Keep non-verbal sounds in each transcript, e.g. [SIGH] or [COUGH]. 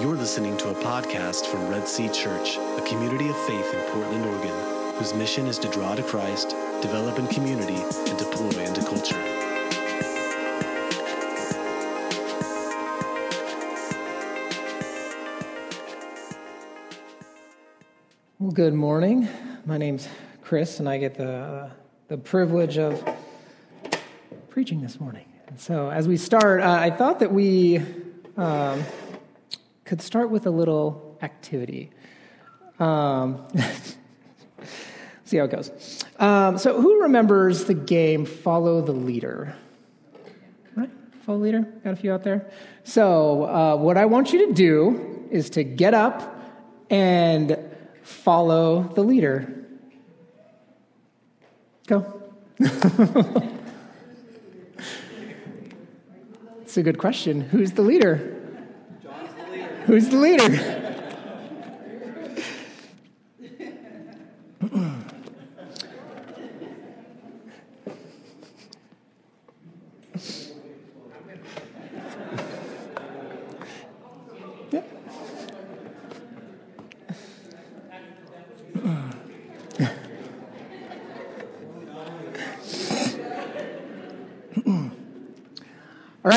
You're listening to a podcast from Red Sea Church, a community of faith in Portland, Oregon, whose mission is to draw to Christ, develop in community, and deploy into culture. Well, good morning. My name's Chris, and I get the, uh, the privilege of preaching this morning. And so, as we start, uh, I thought that we um, could start with a little activity. Um, [LAUGHS] see how it goes. Um, so, who remembers the game Follow the Leader? Right? Follow the Leader? Got a few out there? So, uh, what I want you to do is to get up and follow the leader. Go. [LAUGHS] It's a good question. Who's the leader? Who's the leader?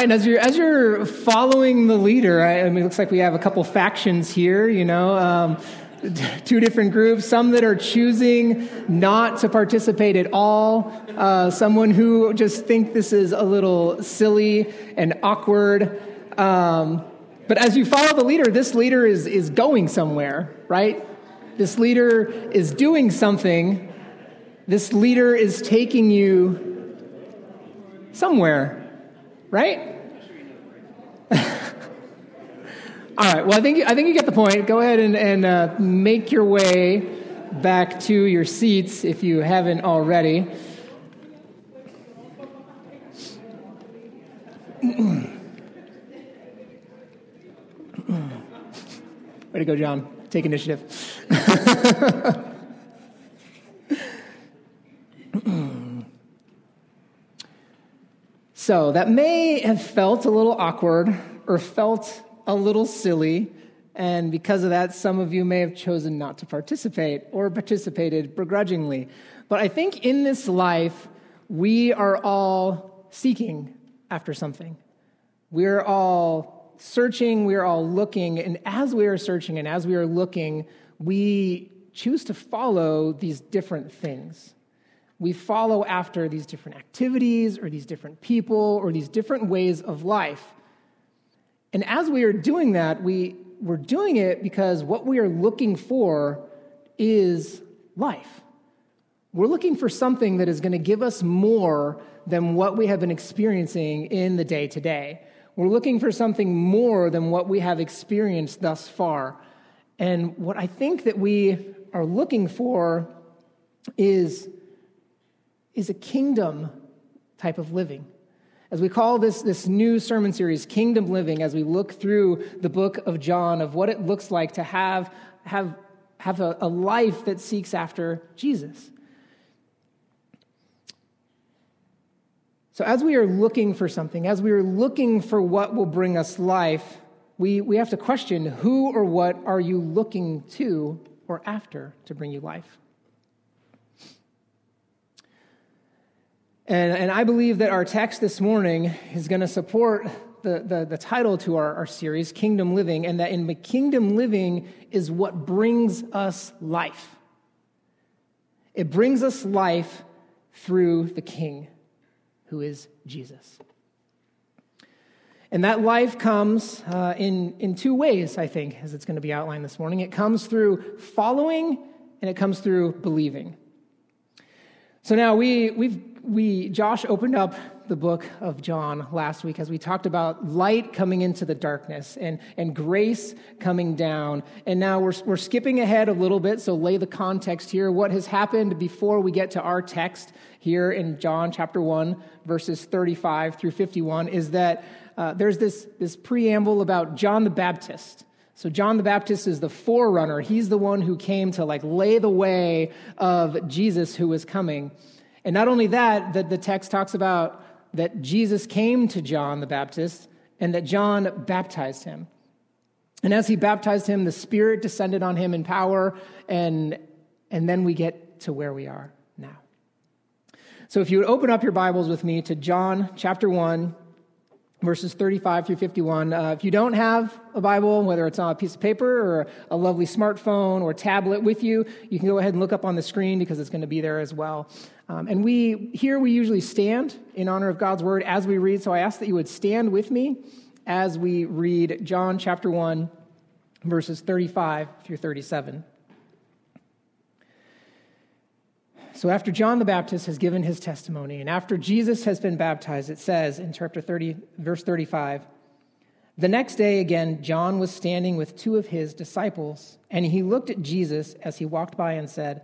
Right, and as you're as you're following the leader, I, I mean, it looks like we have a couple factions here. You know, um, [LAUGHS] two different groups. Some that are choosing not to participate at all. Uh, someone who just think this is a little silly and awkward. Um, but as you follow the leader, this leader is is going somewhere, right? This leader is doing something. This leader is taking you somewhere right? [LAUGHS] All right. Well, I think I think you get the point. Go ahead and, and uh, make your way back to your seats if you haven't already. [CLEARS THROAT] Way to go, John. Take initiative. [LAUGHS] So that may have felt a little awkward or felt a little silly. And because of that, some of you may have chosen not to participate or participated begrudgingly. But I think in this life, we are all seeking after something. We're all searching, we're all looking. And as we are searching and as we are looking, we choose to follow these different things we follow after these different activities or these different people or these different ways of life. And as we are doing that, we, we're doing it because what we are looking for is life. We're looking for something that is going to give us more than what we have been experiencing in the day to day. We're looking for something more than what we have experienced thus far. And what I think that we are looking for is is a kingdom type of living. As we call this, this new sermon series, Kingdom Living, as we look through the book of John of what it looks like to have, have, have a, a life that seeks after Jesus. So, as we are looking for something, as we are looking for what will bring us life, we, we have to question who or what are you looking to or after to bring you life? And, and I believe that our text this morning is going to support the, the, the, title to our, our series, Kingdom Living, and that in kingdom living is what brings us life. It brings us life through the King, who is Jesus. And that life comes uh, in, in two ways, I think, as it's going to be outlined this morning. It comes through following and it comes through believing. So now we, we've we Josh opened up the book of John last week as we talked about light coming into the darkness and, and grace coming down. And now we're, we're skipping ahead a little bit, so lay the context here. What has happened before we get to our text here in John chapter 1, verses 35 through 51, is that uh, there's this, this preamble about John the Baptist. So John the Baptist is the forerunner. He's the one who came to like lay the way of Jesus who was coming. And not only that, that the text talks about that Jesus came to John the Baptist and that John baptized him. And as he baptized him, the Spirit descended on him in power, and, and then we get to where we are now. So if you would open up your Bibles with me to John chapter 1, verses 35 through 51. Uh, if you don't have a Bible, whether it's on a piece of paper or a lovely smartphone or tablet with you, you can go ahead and look up on the screen because it's going to be there as well. Um, and we here we usually stand in honor of God's word as we read. So I ask that you would stand with me as we read John chapter 1, verses 35 through 37. So, after John the Baptist has given his testimony, and after Jesus has been baptized, it says in chapter 30, verse 35, the next day again, John was standing with two of his disciples, and he looked at Jesus as he walked by and said,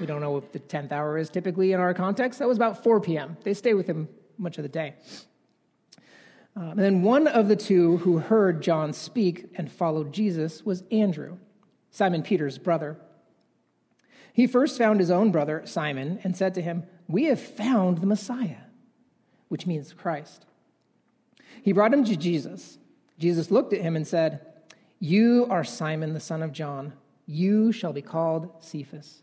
we don't know what the 10th hour is typically in our context. That was about 4 p.m. They stayed with him much of the day. Um, and then one of the two who heard John speak and followed Jesus was Andrew, Simon Peter's brother. He first found his own brother, Simon, and said to him, We have found the Messiah, which means Christ. He brought him to Jesus. Jesus looked at him and said, You are Simon, the son of John. You shall be called Cephas,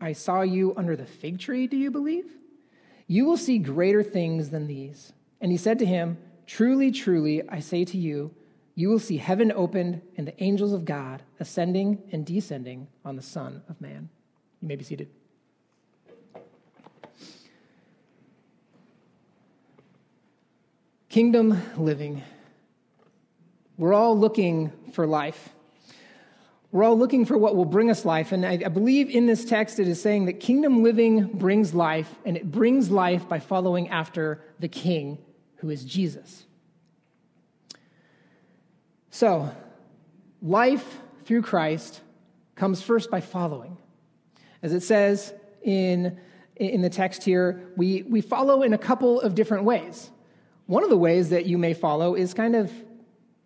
I saw you under the fig tree, do you believe? You will see greater things than these. And he said to him, Truly, truly, I say to you, you will see heaven opened and the angels of God ascending and descending on the Son of Man. You may be seated. Kingdom living. We're all looking for life. We're all looking for what will bring us life. And I, I, believe in this text it is saying that kingdom living brings life, and it brings life by following after the King, who is Jesus. So, life through Christ comes first by following. As it says in, in the text here, we, we follow in a couple of different ways. One of the ways that you may follow is kind of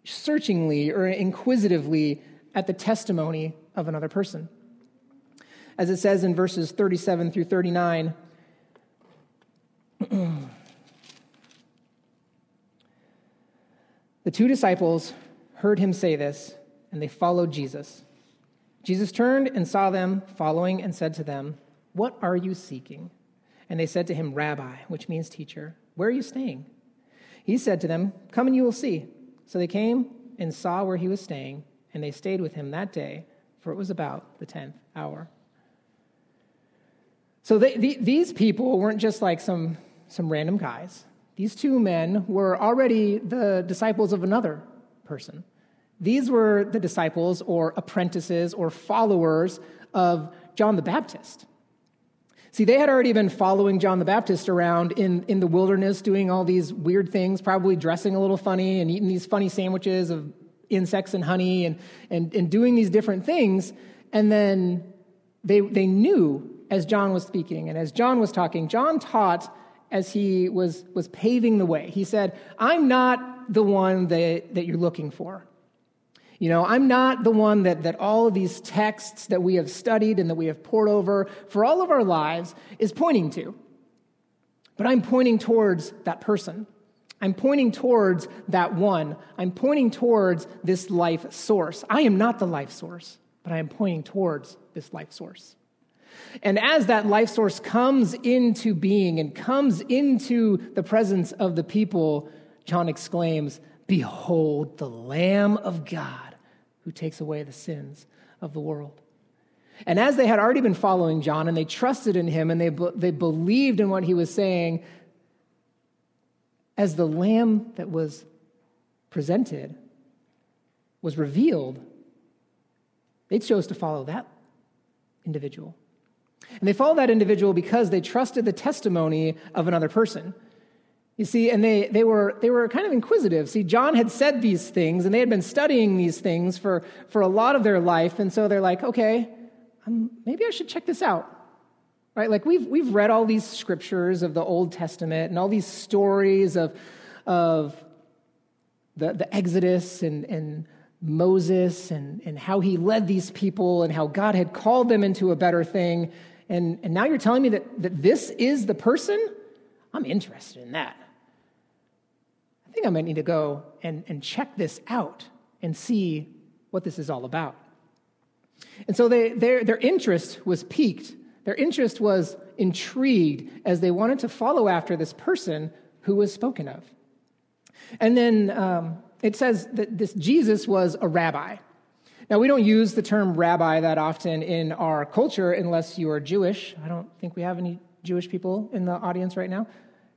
searchingly or inquisitively at the testimony of another person. As it says in verses 37 through 39, [CLEARS THROAT] the two disciples heard him say this, and they followed Jesus. Jesus turned and saw them following and said to them, What are you seeking? And they said to him, Rabbi, which means teacher, where are you staying? He said to them, Come and you will see. So they came and saw where he was staying, and they stayed with him that day, for it was about the tenth hour. So they, the, these people weren't just like some, some random guys. These two men were already the disciples of another person. These were the disciples or apprentices or followers of John the Baptist. See, they had already been following John the Baptist around in, in the wilderness, doing all these weird things, probably dressing a little funny and eating these funny sandwiches of insects and honey and, and, and doing these different things. And then they, they knew as John was speaking and as John was talking, John taught as he was, was paving the way. He said, I'm not the one that, that you're looking for. You know, I'm not the one that, that all of these texts that we have studied and that we have poured over for all of our lives is pointing to. But I'm pointing towards that person. I'm pointing towards that one. I'm pointing towards this life source. I am not the life source, but I am pointing towards this life source. And as that life source comes into being and comes into the presence of the people, John exclaims, Behold the Lamb of God who takes away the sins of the world. And as they had already been following John and they trusted in him and they, they believed in what he was saying, as the lamb that was presented was revealed, they chose to follow that individual. And they followed that individual because they trusted the testimony of another person. You see, and they, they, were, they were kind of inquisitive. See, John had said these things, and they had been studying these things for, for a lot of their life, and so they're like, okay, um, maybe I should check this out. Right? Like we've, we've read all these scriptures of the Old Testament and all these stories of, of the, the Exodus and, and Moses and, and how he led these people and how God had called them into a better thing. And, and now you're telling me that, that this is the person? I'm interested in that. I think I might need to go and, and check this out and see what this is all about. And so they, their, their interest was piqued their interest was intrigued as they wanted to follow after this person who was spoken of. And then um, it says that this Jesus was a rabbi. Now, we don't use the term rabbi that often in our culture unless you are Jewish. I don't think we have any Jewish people in the audience right now.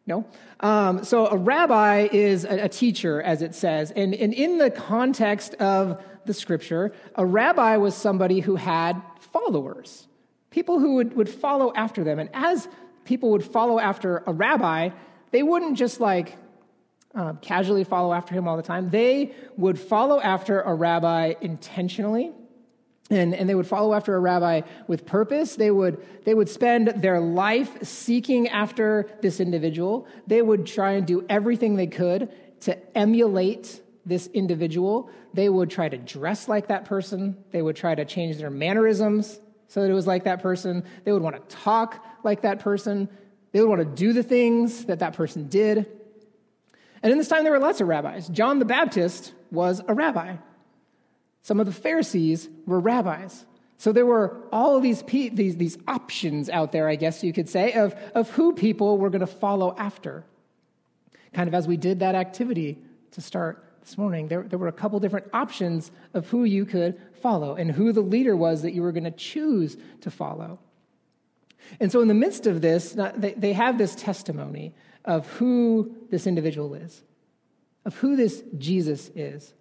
No. Um, so, a rabbi is a, a teacher, as it says. And, and in the context of the scripture, a rabbi was somebody who had followers people who would, would follow after them. And as people would follow after a rabbi, they wouldn't just like uh, casually follow after him all the time. They would follow after a rabbi intentionally. And, and they would follow after a rabbi with purpose. They would, they would spend their life seeking after this individual. They would try and do everything they could to emulate this individual. They would try to dress like that person. They would try to change their mannerisms so that it was like that person. They would want to talk like that person. They would want to do the things that that person did. And in this time, there were lots of rabbis. John the Baptist was a rabbi. Some of the Pharisees were rabbis. So there were all these, these, these options out there, I guess you could say, of, of who people were going to follow after. Kind of as we did that activity to start this morning, there, there were a couple different options of who you could follow and who the leader was that you were going to choose to follow. And so, in the midst of this, they have this testimony of who this individual is, of who this Jesus is.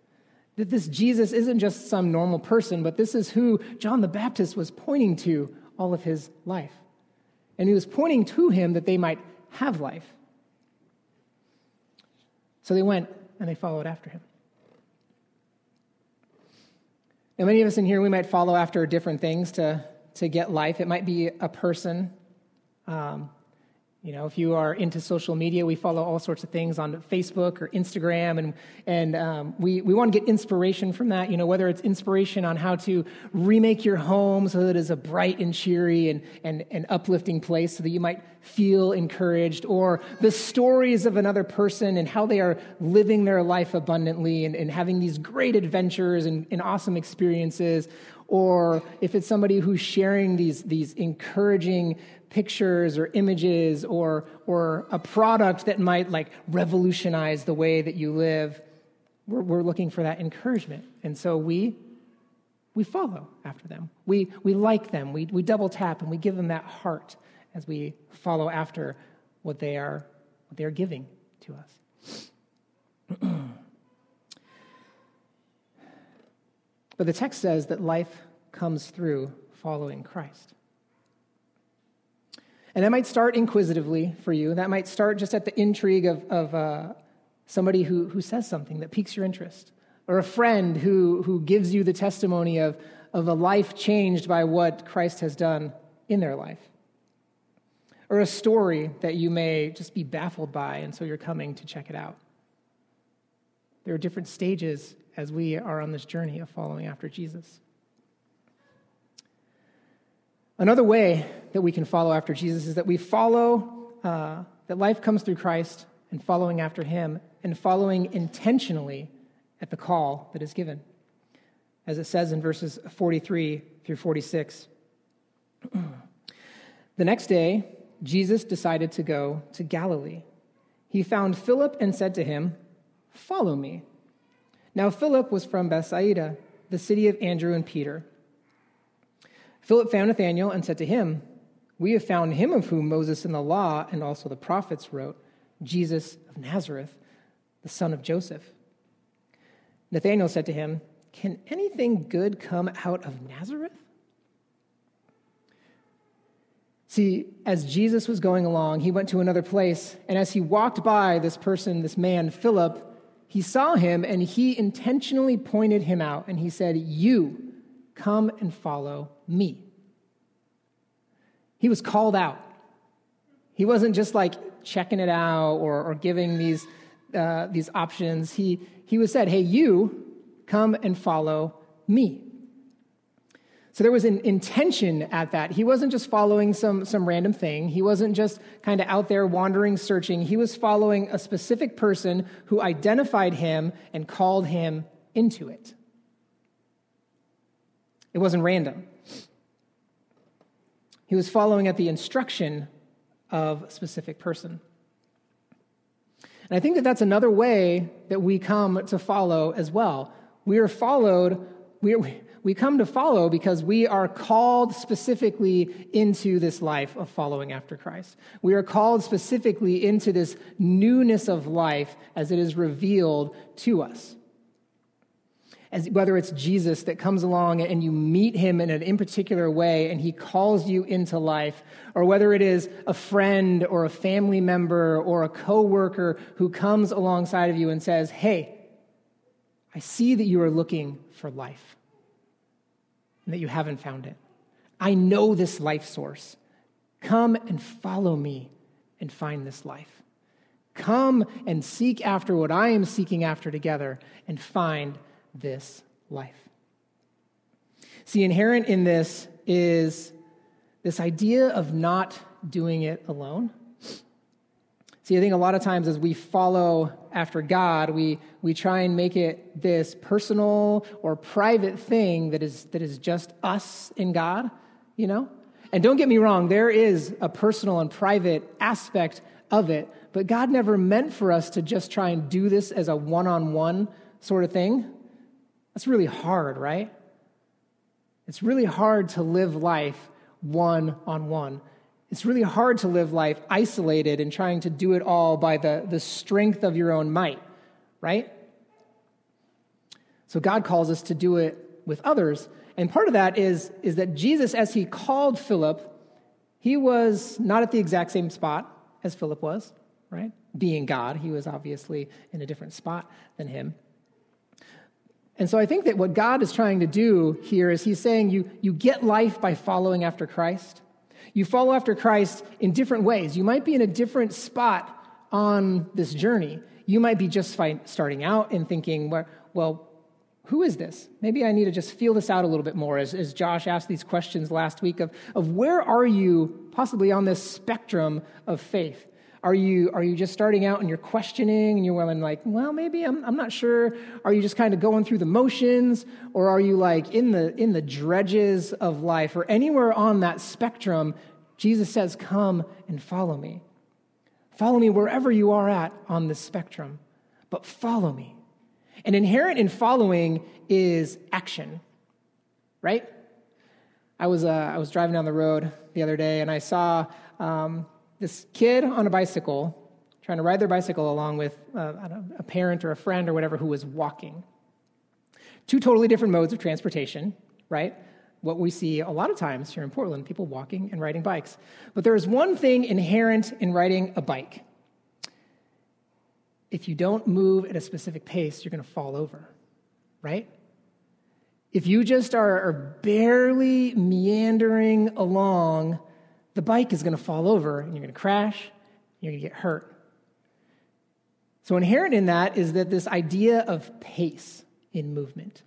That this Jesus isn't just some normal person, but this is who John the Baptist was pointing to all of his life. And he was pointing to him that they might have life. So they went and they followed after him. Now, many of us in here, we might follow after different things to, to get life. It might be a person. Um, you know, if you are into social media, we follow all sorts of things on Facebook or Instagram, and, and um, we, we want to get inspiration from that. You know, whether it's inspiration on how to remake your home so that it is a bright and cheery and, and, and uplifting place so that you might feel encouraged, or the stories of another person and how they are living their life abundantly and, and having these great adventures and, and awesome experiences, or if it's somebody who's sharing these, these encouraging pictures or images or, or a product that might like revolutionize the way that you live, we're, we're looking for that encouragement. And so we, we follow after them. We, we like them. We, we double tap and we give them that heart as we follow after what they are, what they are giving to us. [CLEARS THROAT] but the text says that life comes through following Christ. And that might start inquisitively for you. That might start just at the intrigue of, of uh, somebody who, who says something that piques your interest, or a friend who, who gives you the testimony of, of a life changed by what Christ has done in their life, or a story that you may just be baffled by, and so you're coming to check it out. There are different stages as we are on this journey of following after Jesus. Another way that we can follow after Jesus is that we follow, uh, that life comes through Christ and following after him and following intentionally at the call that is given. As it says in verses 43 through 46. [CLEARS THROAT] the next day, Jesus decided to go to Galilee. He found Philip and said to him, Follow me. Now, Philip was from Bethsaida, the city of Andrew and Peter. Philip found Nathanael and said to him, We have found him of whom Moses in the law and also the prophets wrote, Jesus of Nazareth, the son of Joseph. Nathanael said to him, Can anything good come out of Nazareth? See, as Jesus was going along, he went to another place, and as he walked by this person, this man, Philip, he saw him and he intentionally pointed him out and he said, You come and follow me. He was called out. He wasn't just like checking it out or, or giving these, uh, these options. He, he was said, Hey, you come and follow me. So there was an intention at that. He wasn't just following some, some random thing. He wasn't just kind of out there wandering, searching. He was following a specific person who identified him and called him into it. It wasn't random. He was following at the instruction of a specific person. And I think that that's another way that we come to follow as well. We are followed, we are, we come to follow because we are called specifically into this life of following after Christ. We are called specifically into this newness of life as it is revealed to us. As, whether it's Jesus that comes along and you meet him in an in particular way and he calls you into life, or whether it is a friend or a family member or a coworker who comes alongside of you and says, Hey, I see that you are looking for life and that you haven't found it. I know this life source. Come and follow me and find this life. Come and seek after what I am seeking after together and find this life. See, inherent in this is this idea of not doing it alone. See, I think a lot of times as we follow after God, we, we try and make it this personal or private thing that is, that is just us and God, you know? And don't get me wrong, there is a personal and private aspect of it, but God never meant for us to just try and do this as a one on one sort of thing. That's really hard, right? It's really hard to live life one on one. It's really hard to live life isolated and trying to do it all by the, the strength of your own might, right? So God calls us to do it with others. And part of that is, is that Jesus, as he called Philip, he was not at the exact same spot as Philip was, right? Being God, he was obviously in a different spot than him. And so I think that what God is trying to do here is he's saying you, you get life by following after Christ. You follow after Christ in different ways. You might be in a different spot on this journey. You might be just starting out and thinking, well, who is this? Maybe I need to just feel this out a little bit more as, as Josh asked these questions last week of, of where are you possibly on this spectrum of faith? Are you, are you just starting out and you're questioning and you're willing like, well, maybe I'm, I'm not sure. Are you just kind of going through the motions? Or are you like in the, in the dredges of life or anywhere on that spectrum? Jesus says, come and follow me. Follow me wherever you are at on this spectrum, but follow me. And inherent in following is action, right? I was, uh, I was driving down the road the other day and I saw um, this kid on a bicycle trying to ride their bicycle along with uh, a parent or a friend or whatever who was walking. Two totally different modes of transportation, right? What we see a lot of times here in Portland people walking and riding bikes. But there is one thing inherent in riding a bike. If you don't move at a specific pace, you're going to fall over, right? If you just are, are barely meandering along the bike is going to fall over and you're going to crash, you're going to get hurt. So, inherent in that is that this idea of pace, in movement.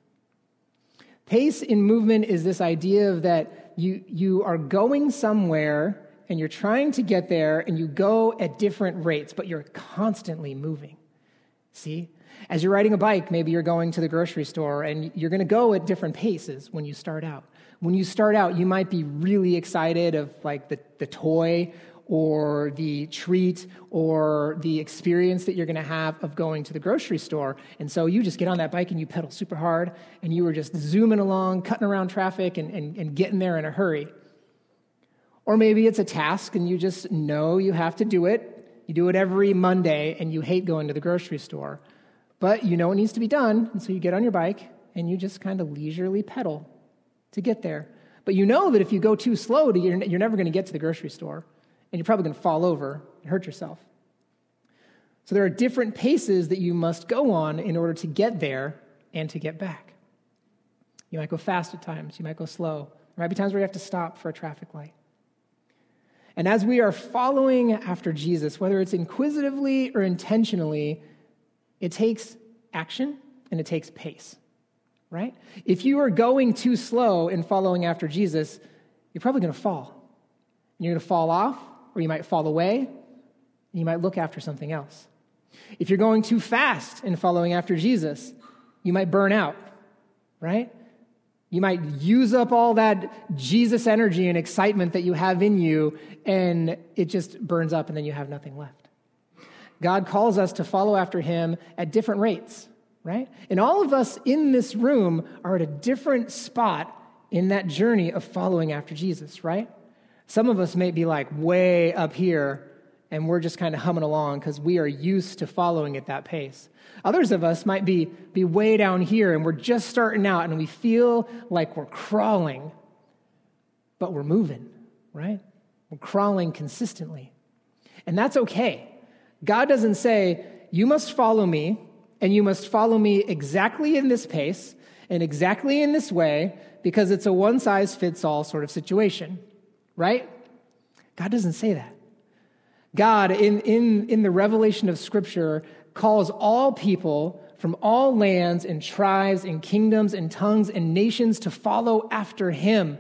Pace in movement is this idea of that you, you are going somewhere and you're trying to get there and you go at different rates, but you're constantly moving. See? As you're riding a bike, maybe you're going to the grocery store and you're going to go at different paces when you start out. When you start out, you might be really excited of like the, the toy or the treat or the experience that you're going to have of going to the grocery store. And so you just get on that bike and you pedal super hard and you were just zooming along, cutting around traffic and, and, and getting there in a hurry. Or maybe it's a task and you just know you have to do it. You do it every Monday and you hate going to the grocery store. But you know it needs to be done. And so you get on your bike and you just kind of leisurely pedal to get there. But you know that if you go too slow, you're, never going to get to the grocery store and you're probably going to fall over and hurt yourself. So there are different paces that you must go on in order to get there and to get back. You might go fast at times, you might go slow. There might be times where you have to stop for a traffic light. And as we are following after Jesus, whether it's inquisitively or intentionally, it takes action and it takes pace, right? If you are going too slow in following after Jesus, you're probably going to fall. You're going to fall off, or you might fall away, you might look after something else. If you're going too fast in following after Jesus, you might burn out, right? You might use up all that Jesus energy and excitement that you have in you, and it just burns up, and then you have nothing left. God calls us to follow after him at different rates, right? And all of us in this room are at a different spot in that journey of following after Jesus, right? Some of us may be like way up here and we're just kind of humming along because we are used to following at that pace. Others of us might be, be way down here and we're just starting out and we feel like we're crawling, but we're moving, right? We're crawling consistently. And that's okay. God doesn't say, you must follow me and you must follow me exactly in this pace and exactly in this way because it's a one size fits all sort of situation right? God doesn't say that. God, in, in, in the revelation of Scripture, calls all people from all lands and tribes and kingdoms and tongues and nations to follow after him.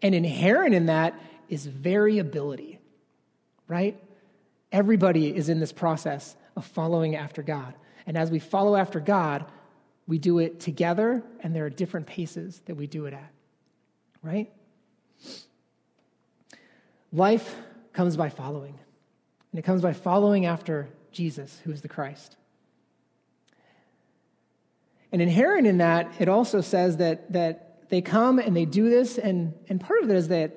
And inherent in that is variability, right? Everybody is in this process of following after God. And as we follow after God, we do it together, and there are different paces that we do it at, right? Life comes by following, and it comes by following after Jesus, who is the Christ. And inherent in that, it also says that, that they come and they do this, and, and part of it is that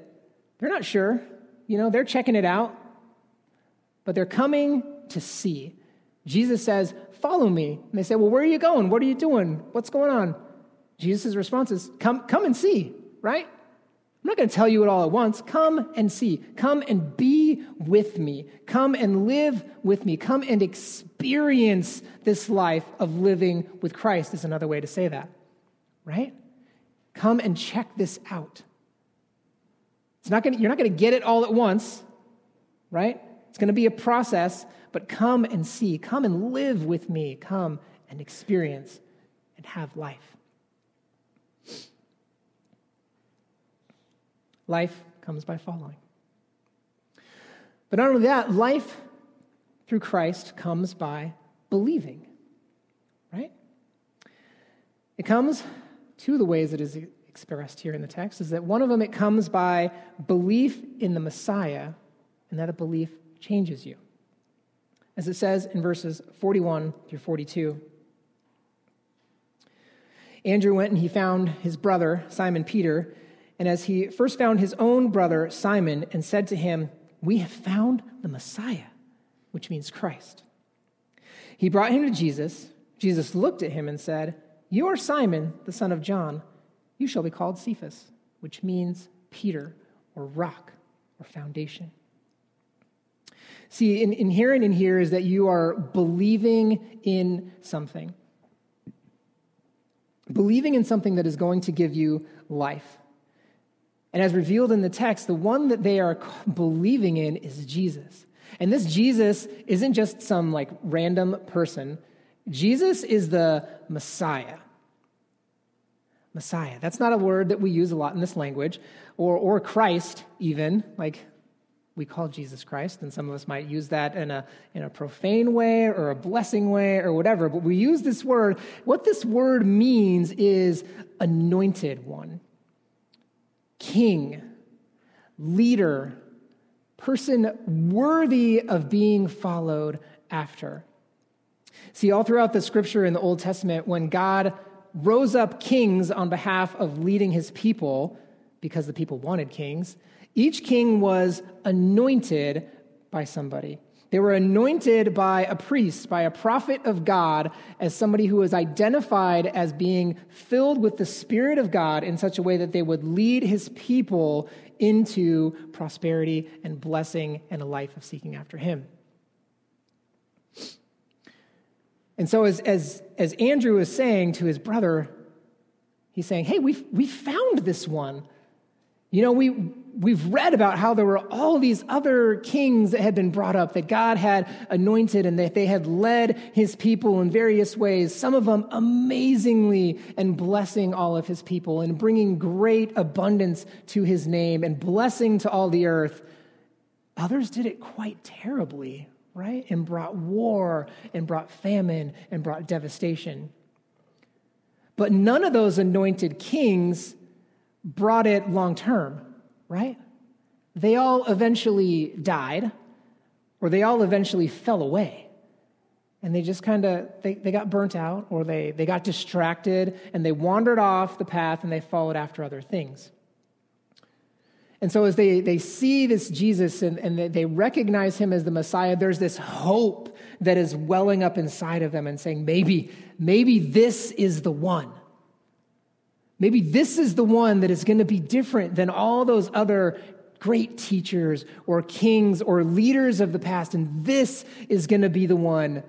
they're not sure. You know, they're checking it out, but they're coming to see. Jesus says, Follow me. And they say, Well, where are you going? What are you doing? What's going on? Jesus' response is, Come, come and see, right? I'm not going to tell you it all at once. Come and see. Come and be with me. Come and live with me. Come and experience this life of living with Christ, is another way to say that, right? Come and check this out. It's not to, you're not going to get it all at once, right? It's going to be a process, but come and see. Come and live with me. Come and experience and have life. Life comes by following. But not only that, life through Christ comes by believing, right? It comes two of the ways it is expressed here in the text is that one of them it comes by belief in the Messiah, and that a belief changes you. As it says in verses 41 through 42. Andrew went and he found his brother, Simon Peter, and as he first found his own brother Simon and said to him, We have found the Messiah, which means Christ. He brought him to Jesus. Jesus looked at him and said, You are Simon, the son of John. You shall be called Cephas, which means Peter or rock or foundation. See, in, inherent in here is that you are believing in something. Believing in something that is going to give you life. And as revealed in the text, the one that they are [LAUGHS] believing in is Jesus. And this Jesus isn't just some like random person. Jesus is the Messiah. Messiah. That's not a word that we use a lot in this language, or, or Christ, even. Like we call Jesus Christ, and some of us might use that in a, in a profane way or a blessing way or whatever, but we use this word. What this word means is anointed one, king, leader, person worthy of being followed after. See, all throughout the scripture in the Old Testament, when God rose up kings on behalf of leading his people, because the people wanted kings, each king was anointed by somebody. They were anointed by a priest, by a prophet of God, as somebody who was identified as being filled with the Spirit of God in such a way that they would lead his people into prosperity and blessing and a life of seeking after him. And so, as, as, as Andrew is saying to his brother, he's saying, Hey, we've, we found this one. You know, we, we've read about how there were all these other kings that had been brought up that God had anointed and that they had led his people in various ways, some of them amazingly and blessing all of his people and bringing great abundance to his name and blessing to all the earth. Others did it quite terribly, right? And brought war and brought famine and brought devastation. But none of those anointed kings brought it long term, right? They all eventually died, or they all eventually fell away. And they just kind of they, they got burnt out, or they, they got distracted, and they wandered off the path and they followed after other things. And so, as they, they see this Jesus and, and they recognize him as the Messiah, there's this hope that is welling up inside of them and saying, maybe, maybe this is the one. Maybe this is the one that is going to be different than all those other great teachers or kings or leaders of the past. And this is going to be the one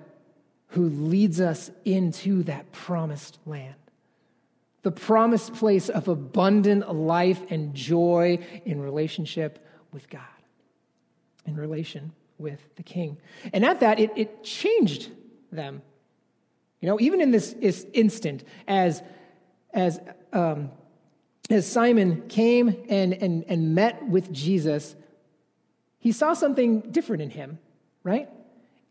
who leads us into that promised land the promised place of abundant life and joy in relationship with God, in relation with the King. And at that, it, it changed them. You know, even in this instant, as, as, um, as Simon came and, and, and met with Jesus, he saw something different in him, right?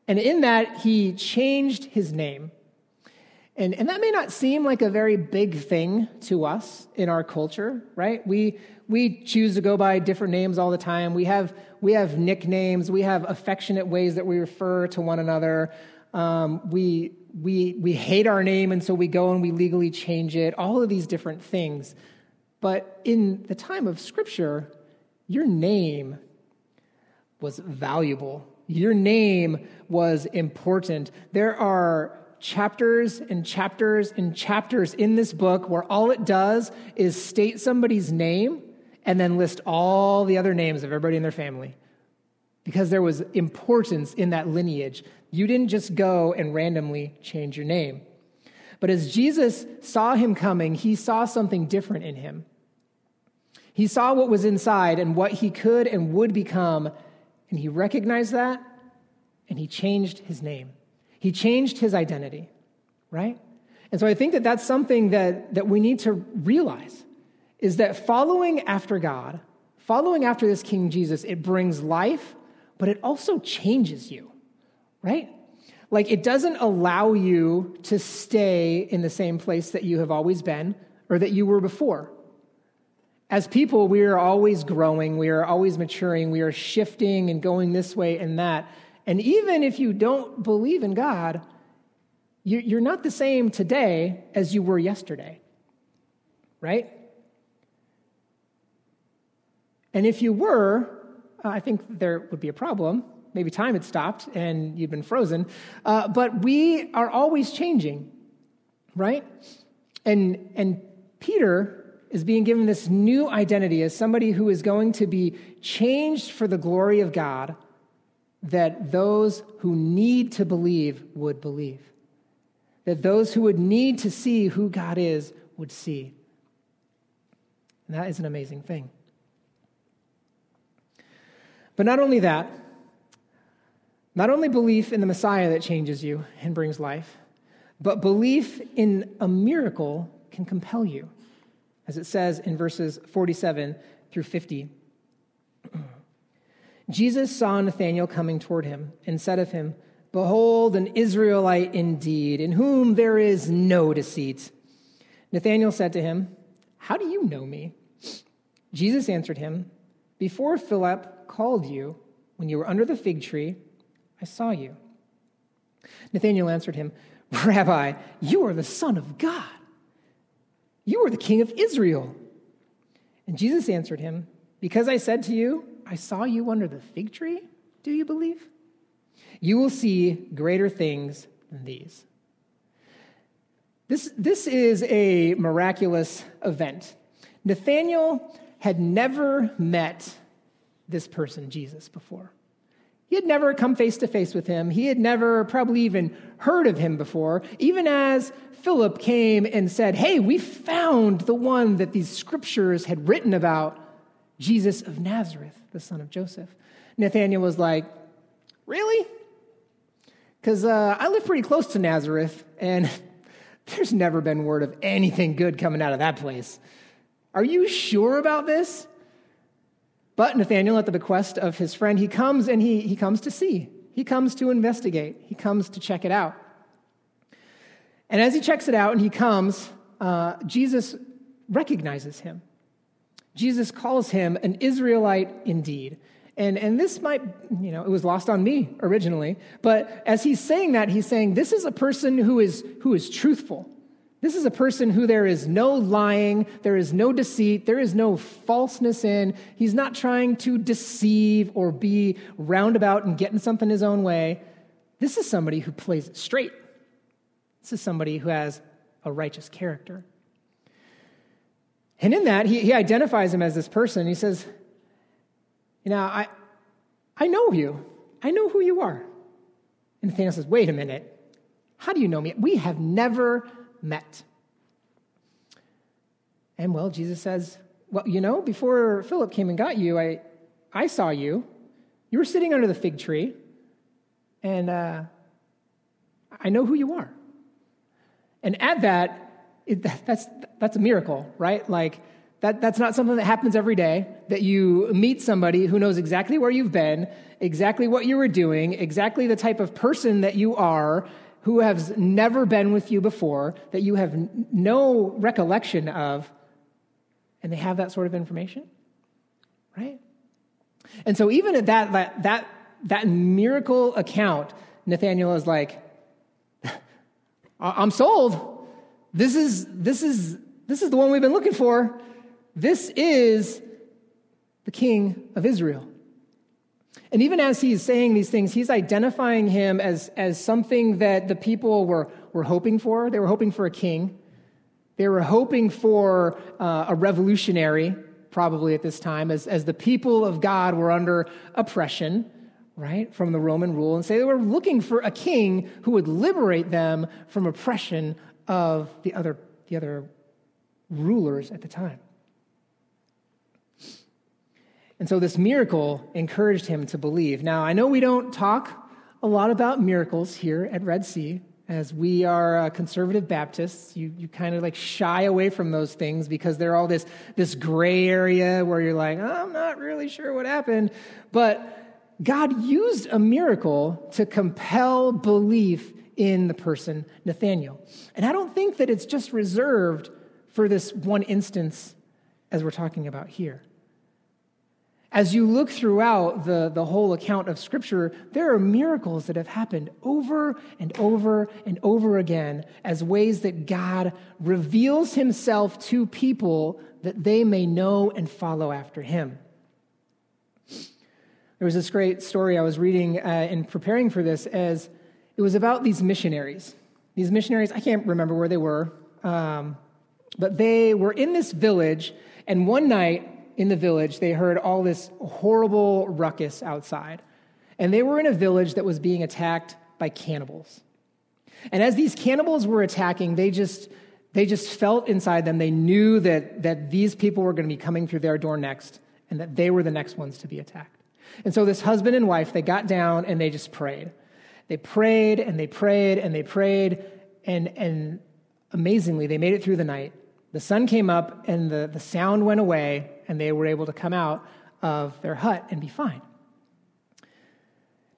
And in that, he changed his name and, and that may not seem like a very big thing to us in our culture, right? We, we choose to go by different names all the time. We have, we have nicknames. We have affectionate ways that we refer to one another. Um, we, we, we hate our name, and so we go and we legally change it. All of these different things. But in the time of Scripture, your name was valuable. Your name was important. There are chapters and chapters and chapters in this book where all it does is state somebody's name and then list all the other names of everybody in their family. Because there was importance in that lineage. You didn't just go and randomly change your name. But as Jesus saw him coming, he saw something different in him. He saw what was inside and what he could and would become, and he recognized that, and he changed his name. He changed his identity, right? And so I think that that's something that, that we need to realize is that following after God, following after this King Jesus, it brings life, but it also changes you, right? Like it doesn't allow you to stay in the same place that you have always been or that you were before. As people, we are always growing, we are always maturing, we are shifting and going this way and that. And even if you don't believe in God, you're not the same today as you were yesterday, right? And if you were, I think there would be a problem. Maybe time had stopped and you'd been frozen. Uh, but we are always changing, right? And, and Peter is being given this new identity as somebody who is going to be changed for the glory of God that those who need to believe would believe. That those who would need to see who God is would see. And that is an amazing thing. But not only that, not only belief in the Messiah that changes you and brings life, but belief in a miracle can compel you. as it says in verses 47 through 50. [CLEARS THROAT] Jesus saw Nathanael coming toward him and said of him, Behold, an Israelite indeed, in whom there is no deceit. Nathanael said to him, How do you know me? Jesus answered him, Before Philip called you, when you were under the fig tree, I saw you. Nathanael answered him, Rabbi, you are the Son of God. You are the King of Israel. And Jesus answered him, Because I said to you, I saw you under the fig tree, do you believe? You will see greater things than these. This, this is a miraculous event. Nathanael had never met this person, Jesus, before. He had never come face to face with him. He had never probably even heard of him before, even as Philip came and said, Hey, we found the one that these scriptures had written about, Jesus of Nazareth, the son of Joseph. Nathanael was like, Really? Because uh, I live pretty close to Nazareth, and [LAUGHS] there's never been word of anything good coming out of that place. Are you sure about this? But Nathanael, at the bequest of his friend, he comes and he, he comes to see. He comes to investigate. He comes to check it out. And as he checks it out and he comes, uh, Jesus recognizes him. Jesus calls him an Israelite indeed. And, and this might, you know, it was lost on me originally, but as he's saying that, he's saying, this is a person who is, who is truthful. This is a person who there is no lying, there is no deceit, there is no falseness in. He's not trying to deceive or be roundabout and getting something his own way. This is somebody who plays it straight. This is somebody who has a righteous character. And in that, he, he identifies him as this person. He says, You know, I, I know you. I know who you are. And Nathanael says, Wait a minute. How do you know me? We have never met. And well, Jesus says, Well, you know, before Philip came and got you, I, I saw you. You were sitting under the fig tree, and uh, I know who you are. And at that, it, that's, that's a miracle, right? Like, that, that's not something that happens every day, that you meet somebody who knows exactly where you've been, exactly what you were doing, exactly the type of person that you are, who has never been with you before, that you have no recollection of, and they have that sort of information, right? And so, even at that, that, that, that miracle account, Nathaniel is like, [LAUGHS] I'm sold. This is, this, is, this is the one we've been looking for. This is the king of Israel. And even as he's saying these things, he's identifying him as, as something that the people were, were hoping for. They were hoping for a king. They were hoping for uh, a revolutionary, probably at this time, as, as the people of God were under oppression, right, from the Roman rule. And say they were looking for a king who would liberate them from oppression of the other, the other rulers at the time. And so this miracle encouraged him to believe. Now, I know we don't talk a lot about miracles here at Red Sea, as we are uh, conservative Baptists. You, you kind of like shy away from those things because they're all this, this gray area where you're like, I'm not really sure what happened. But God used a miracle to compel belief in the person Nathaniel. And I don't think that it's just reserved for this one instance as we're talking about here. As you look throughout the, the whole account of Scripture, there are miracles that have happened over and over and over again as ways that God reveals himself to people that they may know and follow after him. There was this great story I was reading uh, in preparing for this as it was about these missionaries. These missionaries, I can't remember where they were, um, but they were in this village, and one night in the village, they heard all this horrible ruckus outside. And they were in a village that was being attacked by cannibals. And as these cannibals were attacking, they just, they just felt inside them, they knew that, that these people were going to be coming through their door next and that they were the next ones to be attacked. And so this husband and wife, they got down and they just prayed. They prayed and they prayed and they prayed. And, and amazingly, they made it through the night The sun came up and the, the sound went away, and they were able to come out of their hut and be fine.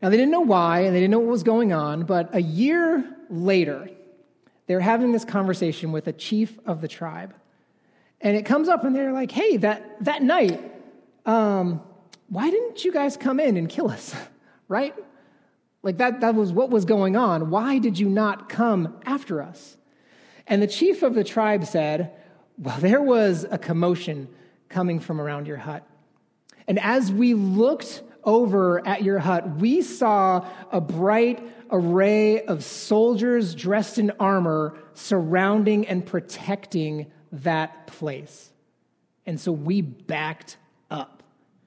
Now, they didn't know why and they didn't know what was going on, but a year later, they're having this conversation with a chief of the tribe. And it comes up and they're like, hey, that, that night, um, why didn't you guys come in and kill us? [LAUGHS] right? Like that, that was what was going on. Why did you not come after us? And the chief of the tribe said, Well, there was a commotion coming from around your hut. And as we looked over at your hut, we saw a bright array of soldiers dressed in armor surrounding and protecting that place. And so we backed up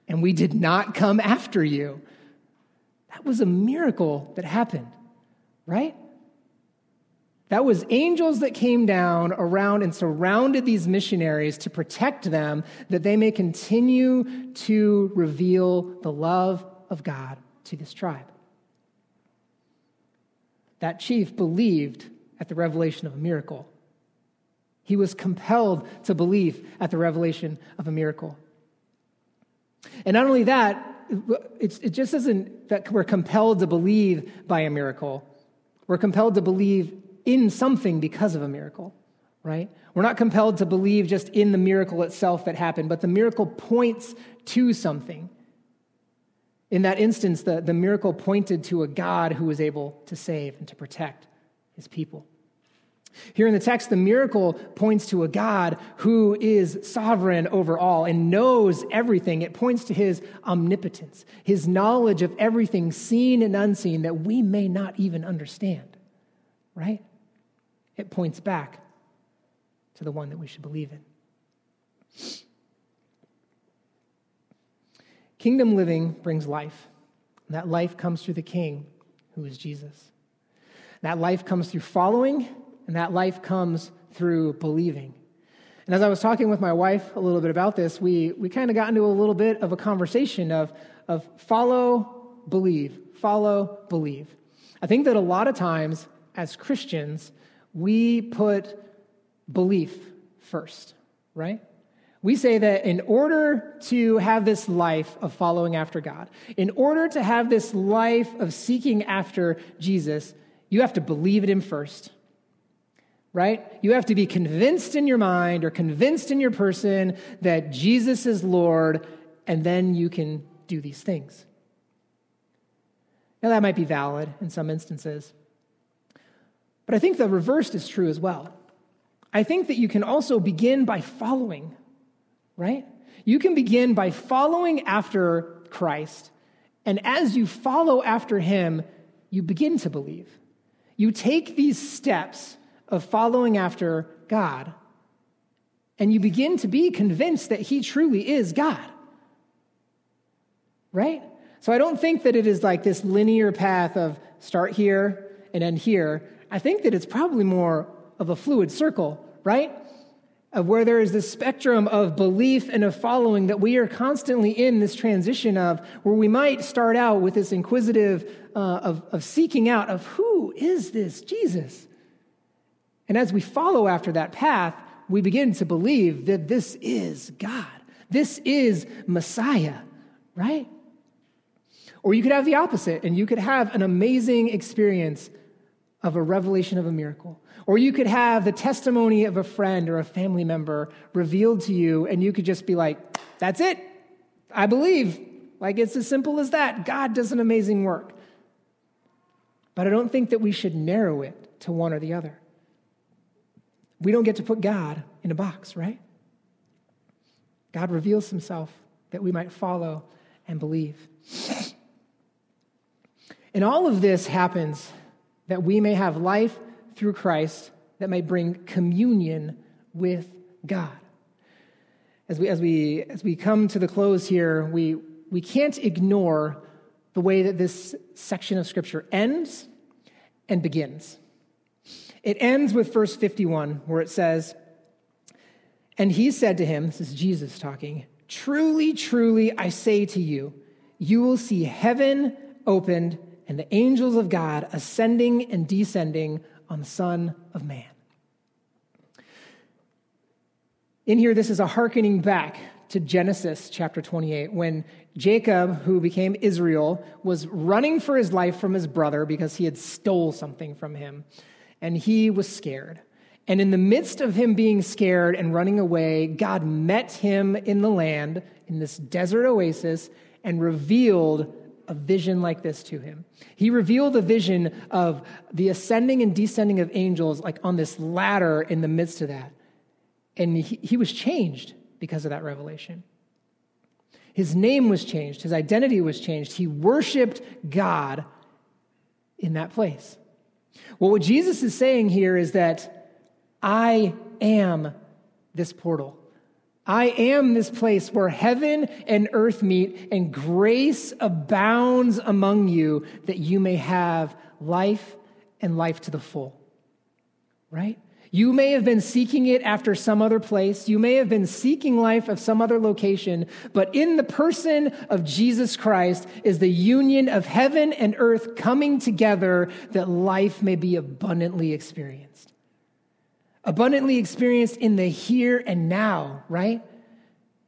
and we did not come after you. That was a miracle that happened, right? That was angels that came down around and surrounded these missionaries to protect them, that they may continue to reveal the love of God to this tribe. That chief believed at the revelation of a miracle. He was compelled to believe at the revelation of a miracle. And not only that, it just isn't that we're compelled to believe by a miracle. We're compelled to believe in something because of a miracle, right? We're not compelled to believe just in the miracle itself that happened, but the miracle points to something. In that instance, the, the miracle pointed to a God who was able to save and to protect his people. Here in the text, the miracle points to a God who is sovereign over all and knows everything. It points to his omnipotence, his knowledge of everything seen and unseen that we may not even understand, right? it points back to the one that we should believe in. Kingdom living brings life. And that life comes through the King, who is Jesus. That life comes through following, and that life comes through believing. And as I was talking with my wife a little bit about this, we, we kind of got into a little bit of a conversation of, of follow, believe, follow, believe. I think that a lot of times as Christians, we put belief first, right? We say that in order to have this life of following after God, in order to have this life of seeking after Jesus, you have to believe in Him first, right? You have to be convinced in your mind or convinced in your person that Jesus is Lord, and then you can do these things. Now, that might be valid in some instances. But I think the reverse is true as well. I think that you can also begin by following, right? You can begin by following after Christ. And as you follow after him, you begin to believe. You take these steps of following after God, and you begin to be convinced that he truly is God. Right? So I don't think that it is like this linear path of start here and end here. I think that it's probably more of a fluid circle, right? Of where there is this spectrum of belief and of following that we are constantly in this transition of, where we might start out with this inquisitive uh, of, of seeking out of who is this Jesus? And as we follow after that path, we begin to believe that this is God. This is Messiah, right? Or you could have the opposite, and you could have an amazing experience of a revelation of a miracle. Or you could have the testimony of a friend or a family member revealed to you, and you could just be like, that's it. I believe. Like it's as simple as that. God does an amazing work. But I don't think that we should narrow it to one or the other. We don't get to put God in a box, right? God reveals himself that we might follow and believe. [SNIFFS] And all of this happens that we may have life through Christ that may bring communion with God. As we, as we, as we come to the close here, we, we can't ignore the way that this section of Scripture ends and begins. It ends with verse 51, where it says, And he said to him, This is Jesus talking, Truly, truly, I say to you, you will see heaven opened and the angels of God ascending and descending on the Son of Man. In here, this is a hearkening back to Genesis chapter 28, when Jacob, who became Israel, was running for his life from his brother because he had stole something from him, and he was scared. And in the midst of him being scared and running away, God met him in the land, in this desert oasis, and revealed a vision like this to him. He revealed the vision of the ascending and descending of angels, like on this ladder in the midst of that. And he, he was changed because of that revelation. His name was changed, his identity was changed. He worshiped God in that place. Well, what Jesus is saying here is that I am this portal. I am this place where heaven and earth meet and grace abounds among you that you may have life and life to the full. Right? You may have been seeking it after some other place. You may have been seeking life of some other location, but in the person of Jesus Christ is the union of heaven and earth coming together that life may be abundantly experienced. Abundantly experienced in the here and now, right?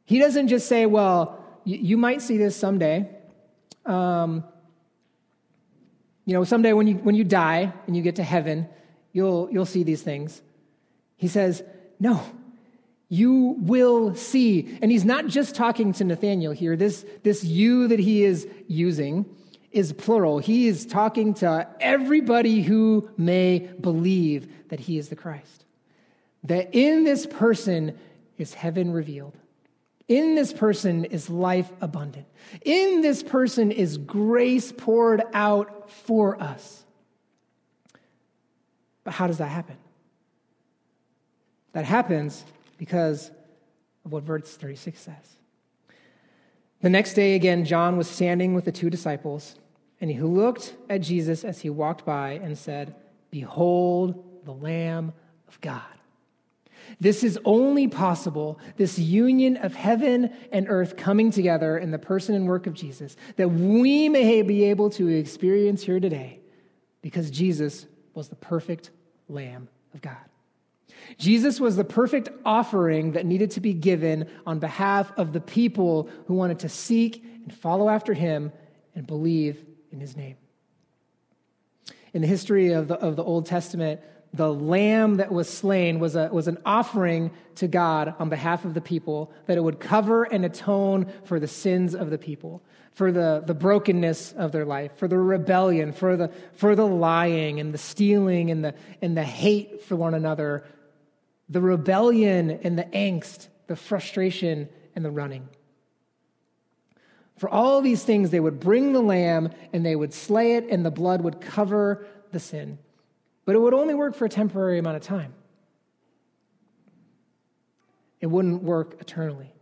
He doesn't just say, well, you, might see this someday. Um, you know, someday when you, when you die and you get to heaven, you'll, you'll see these things. He says, No, you will see. And he's not just talking to Nathaniel here. This, this you that he is using is plural. He is talking to everybody who may believe that he is the Christ. That in this person is heaven revealed. In this person is life abundant. In this person is grace poured out for us. But how does that happen? That happens because of what verse 36 says. The next day, again, John was standing with the two disciples, and he looked at Jesus as he walked by and said, Behold the Lamb of God. This is only possible, this union of heaven and earth coming together in the person and work of Jesus, that we may be able to experience here today because Jesus was the perfect Lamb of God. Jesus was the perfect offering that needed to be given on behalf of the people who wanted to seek and follow after him and believe in his name. In the history of the, of the Old Testament, the lamb that was slain was, a, was an offering to God on behalf of the people, that it would cover and atone for the sins of the people, for the, the brokenness of their life, for the rebellion, for the, for the lying and the stealing and the, and the hate for one another the rebellion and the angst, the frustration and the running. For all these things, they would bring the lamb and they would slay it, and the blood would cover the sin. But it would only work for a temporary amount of time, it wouldn't work eternally.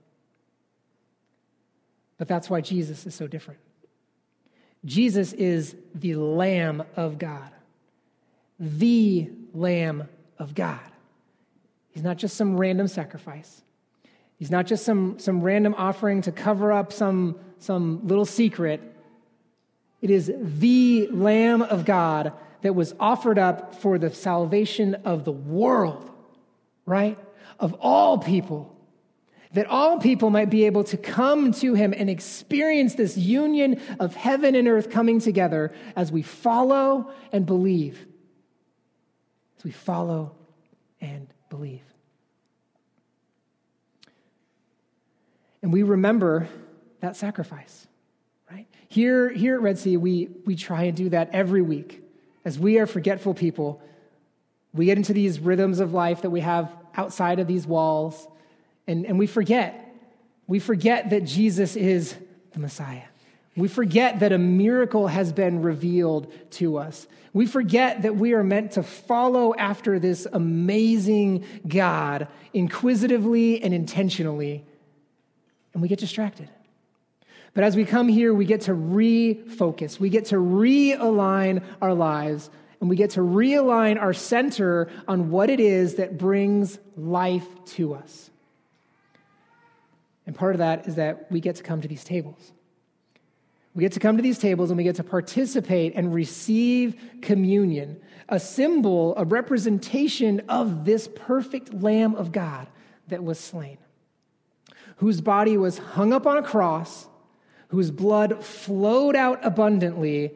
But that's why Jesus is so different. Jesus is the Lamb of God, the Lamb of God. He's not just some random sacrifice. He's not just some, some random offering to cover up some, some little secret. It is the Lamb of God that was offered up for the salvation of the world, right? Of all people. That all people might be able to come to him and experience this union of heaven and earth coming together as we follow and believe. As we follow and believe. And we remember that sacrifice, right? Here, here at Red Sea, we, we try and do that every week. As we are forgetful people, we get into these rhythms of life that we have outside of these walls, and, and we forget. We forget that Jesus is the Messiah. We forget that a miracle has been revealed to us. We forget that we are meant to follow after this amazing God inquisitively and intentionally and we get distracted. But as we come here, we get to refocus, we get to realign our lives, and we get to realign our center on what it is that brings life to us. And part of that is that we get to come to these tables. We get to come to these tables and we get to participate and receive communion, a symbol, a representation of this perfect Lamb of God that was slain, whose body was hung up on a cross, whose blood flowed out abundantly,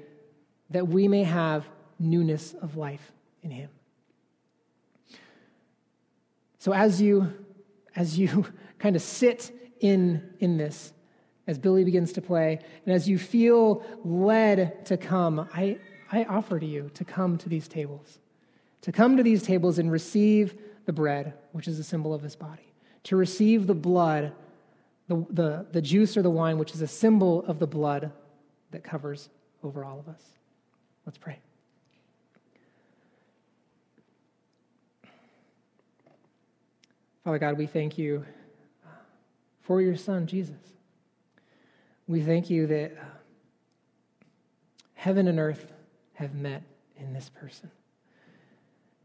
that we may have newness of life in him. So as you as you [LAUGHS] kind of sit in in this as Billy begins to play and as you feel led to come, I I offer to you to come to these tables. To come to these tables and receive the bread, which is a symbol of his body. To receive the blood, the, the, the juice or the wine, which is a symbol of the blood that covers over all of us. Let's pray. Father God, we thank you uh, for your Son, Jesus. We thank you that uh, heaven and earth have met in this person.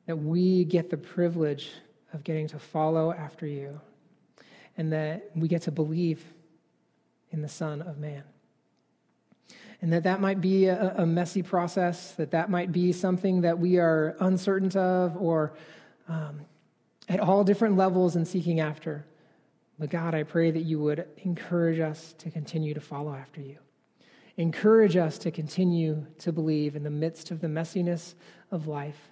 That we get the privilege of getting to follow after you, and that we get to believe in the Son of Man. And that that might be a, a messy process, that that might be something that we are uncertain of or um, at all different levels and seeking after. But God, I pray that you would encourage us to continue to follow after you. Encourage us to continue to believe in the midst of the messiness of life,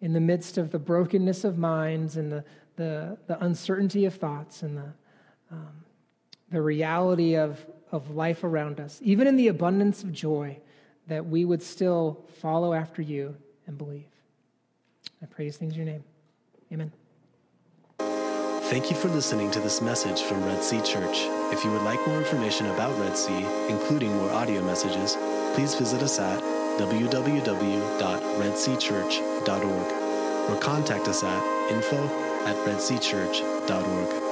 in the midst of the brokenness of minds and the, the, the uncertainty of thoughts and the, um, the reality of, of life around us, even in the abundance of joy, that we would still follow after you and believe. I pray these things in your name. Amen. Thank you for listening to this message from Red Sea Church. If you would like more information about Red Sea, including more audio messages, please visit us at www.redseachurch.org or contact us at info at redseachurch.org.